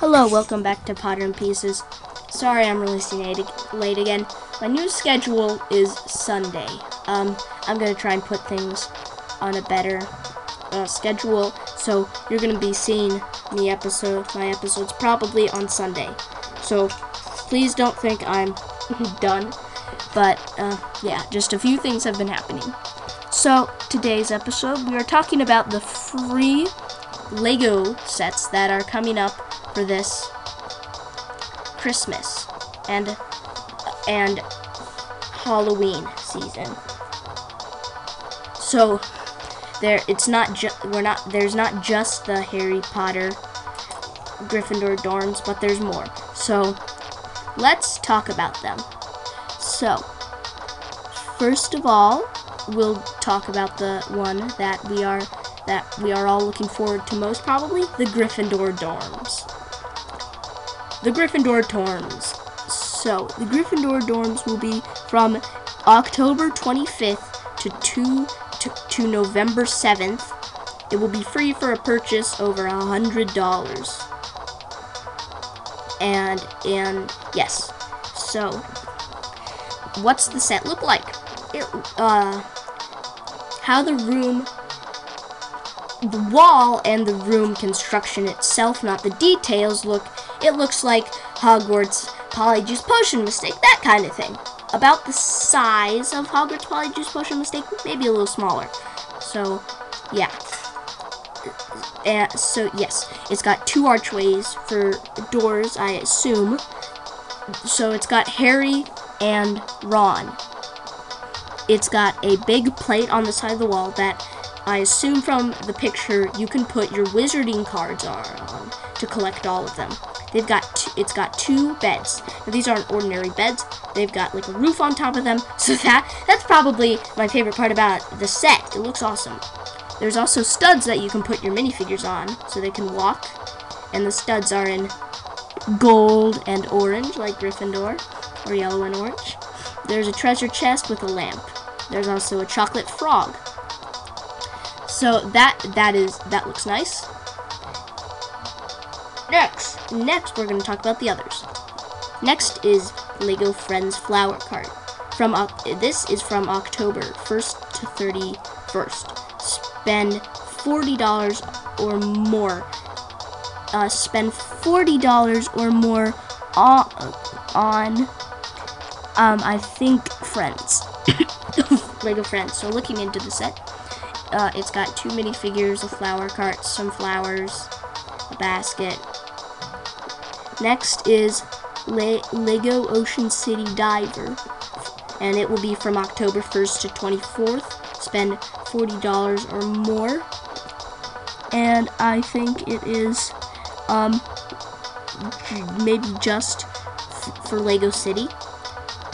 Hello, welcome back to Potter and Pieces. Sorry I'm releasing late, again. My new schedule is Sunday. Um, I'm gonna try and put things on a better uh, schedule, so you're gonna be seeing me episode, my episodes probably on Sunday. So please don't think I'm done, but uh, yeah, just a few things have been happening. So today's episode, we are talking about the free Lego sets that are coming up for this Christmas and and Halloween season. So there it's not just we're not there's not just the Harry Potter Gryffindor dorms, but there's more. So let's talk about them. So first of all, we'll talk about the one that we are that we are all looking forward to most probably, the Gryffindor dorms. The Gryffindor dorms. So, the Gryffindor dorms will be from October 25th to 2 to, to November 7th. It will be free for a purchase over a hundred dollars. And and yes. So what's the set look like? It uh how the room the wall and the room construction itself, not the details, look it looks like Hogwarts Polyjuice Potion Mistake, that kind of thing. About the size of Hogwarts Polyjuice Potion Mistake, maybe a little smaller. So, yeah. Uh, so, yes, it's got two archways for doors, I assume. So, it's got Harry and Ron. It's got a big plate on the side of the wall that I assume from the picture you can put your wizarding cards on um, to collect all of them. They've got it's got two beds. Now, these aren't ordinary beds. They've got like a roof on top of them. So that that's probably my favorite part about the set. It looks awesome. There's also studs that you can put your minifigures on so they can walk. And the studs are in gold and orange like Gryffindor or yellow and orange. There's a treasure chest with a lamp. There's also a chocolate frog. So that that is that looks nice. Next, next we're going to talk about the others. Next is Lego Friends Flower Cart. From this is from October 1st to 31st. Spend $40 or more. Uh, spend $40 or more on, on um, I think Friends. Lego Friends. So looking into the set, uh, it's got two minifigures, a flower cart, some flowers, a basket, Next is Le Lego Ocean City Diver, and it will be from October 1st to 24th. Spend $40 or more, and I think it is um, maybe just for Lego City.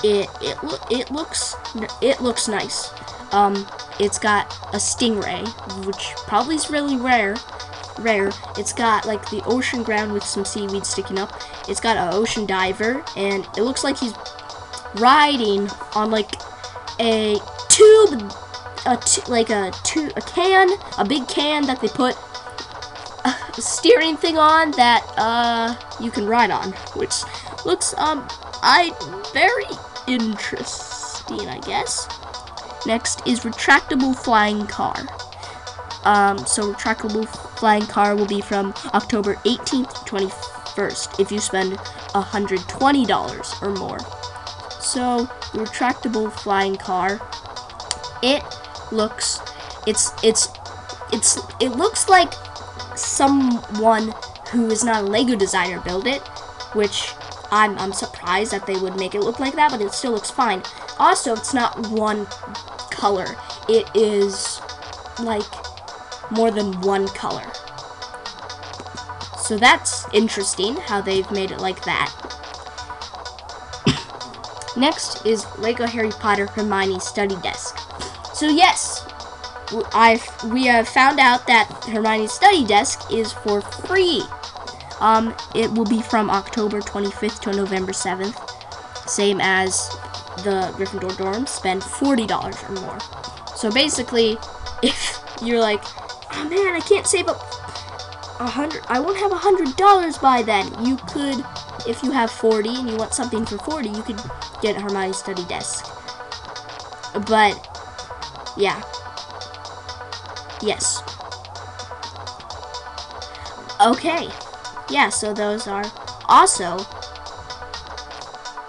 It it it looks it looks nice. Um, it's got a stingray, which probably is really rare rare. It's got like the ocean ground with some seaweed sticking up. It's got an ocean diver, and it looks like he's riding on like a tube, a like a tube, a can, a big can that they put a steering thing on that uh you can ride on, which looks um I very interesting, I guess. Next is retractable flying car. Um, so retractable flying car will be from October 18th to 21st if you spend $120 or more. So the retractable flying car, it looks, it's it's it's it looks like someone who is not a Lego designer built it, which I'm I'm surprised that they would make it look like that, but it still looks fine. Also, it's not one color. It is like more than one color. So that's interesting how they've made it like that. Next is Lego Harry Potter Hermione study desk. So yes, I've we have found out that Hermione's study desk is for free. Um, it will be from October 25th to November 7th, same as the Gryffindor dorm. Spend $40 or more. So basically, if you're like, oh man, I can't save up a hundred. I won't have a hundred dollars by then. You could, if you have forty and you want something for forty, you could get Hermione study desk. But yeah, yes. Okay, yeah. So those are also.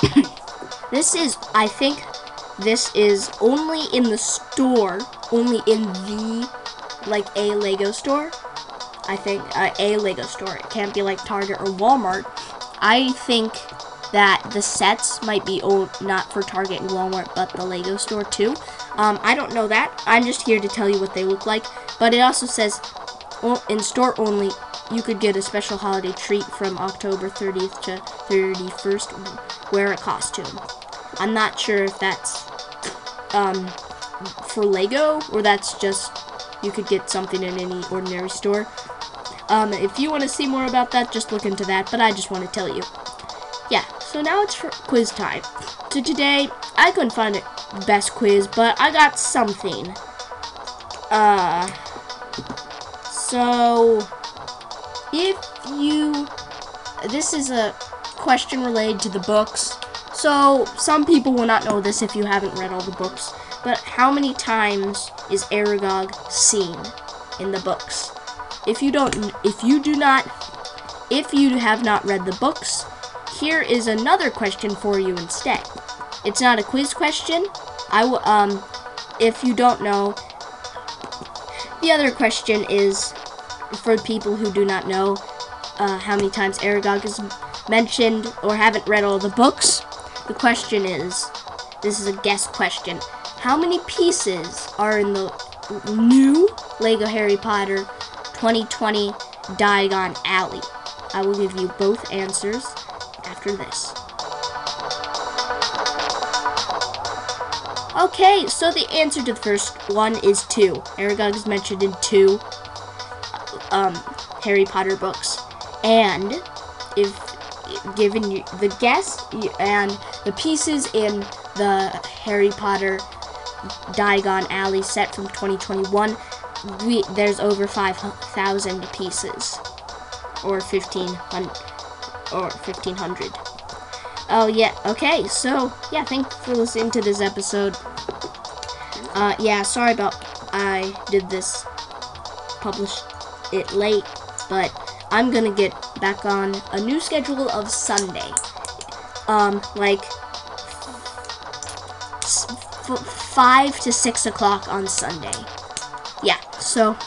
this is, I think, this is only in the store, only in the like a Lego store. I think uh, a Lego store. It can't be like Target or Walmart. I think that the sets might be old, not for Target and Walmart, but the Lego store too. Um, I don't know that. I'm just here to tell you what they look like. But it also says in store only. You could get a special holiday treat from October 30th to 31st. Wear a costume. I'm not sure if that's um, for Lego or that's just you could get something in any ordinary store. Um, if you want to see more about that, just look into that, but I just want to tell you. Yeah, so now it's for quiz time. So today, I couldn't find a best quiz, but I got something. Uh, so, if you, this is a question related to the books. So, some people will not know this if you haven't read all the books, but how many times is Aragog seen in the books? If you don't, if you do not, if you have not read the books, here is another question for you instead. It's not a quiz question. I will, um, if you don't know, the other question is for people who do not know uh, how many times Aragog is mentioned or haven't read all the books. The question is, this is a guess question. How many pieces are in the new Lego Harry Potter 2020 Diagon Alley. I will give you both answers after this. Okay, so the answer to the first one is two. Aragog is mentioned in two um, Harry Potter books. And if given you the guess and the pieces in the Harry Potter Diagon Alley set from 2021, we there's over 5,000 pieces. Or 1500 or 1500 oh yeah okay so yeah thanks for listening to this episode. Uh yeah sorry about i did this published it late but i'm gonna get back on a new schedule of sunday um like five to six o'clock on sunday yeah, so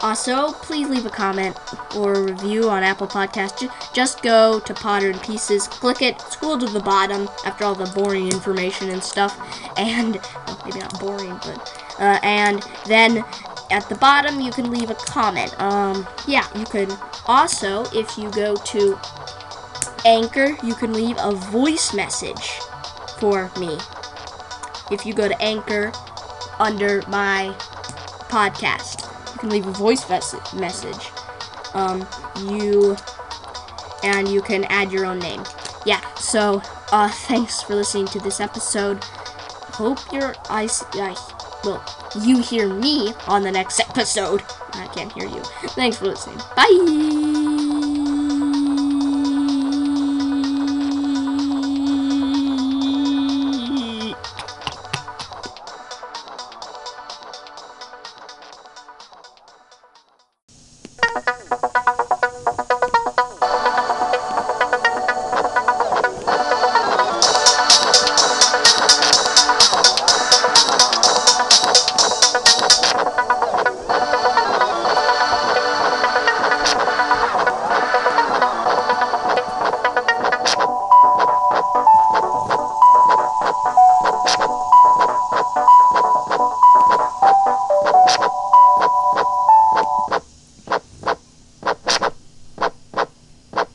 also please leave a comment or a review on Apple Podcast. Just go to Potter and Pieces, click it, scroll to the bottom after all the boring information and stuff, and well, maybe not boring, but uh, and then at the bottom you can leave a comment. Um, yeah, you can also if you go to Anchor, you can leave a voice message for me. If you go to Anchor under my podcast. You can leave a voice message. Um, you and you can add your own name. Yeah. So, uh, thanks for listening to this episode. Hope your eyes, I, well, you hear me on the next episode. I can't hear you. Thanks for listening. Bye.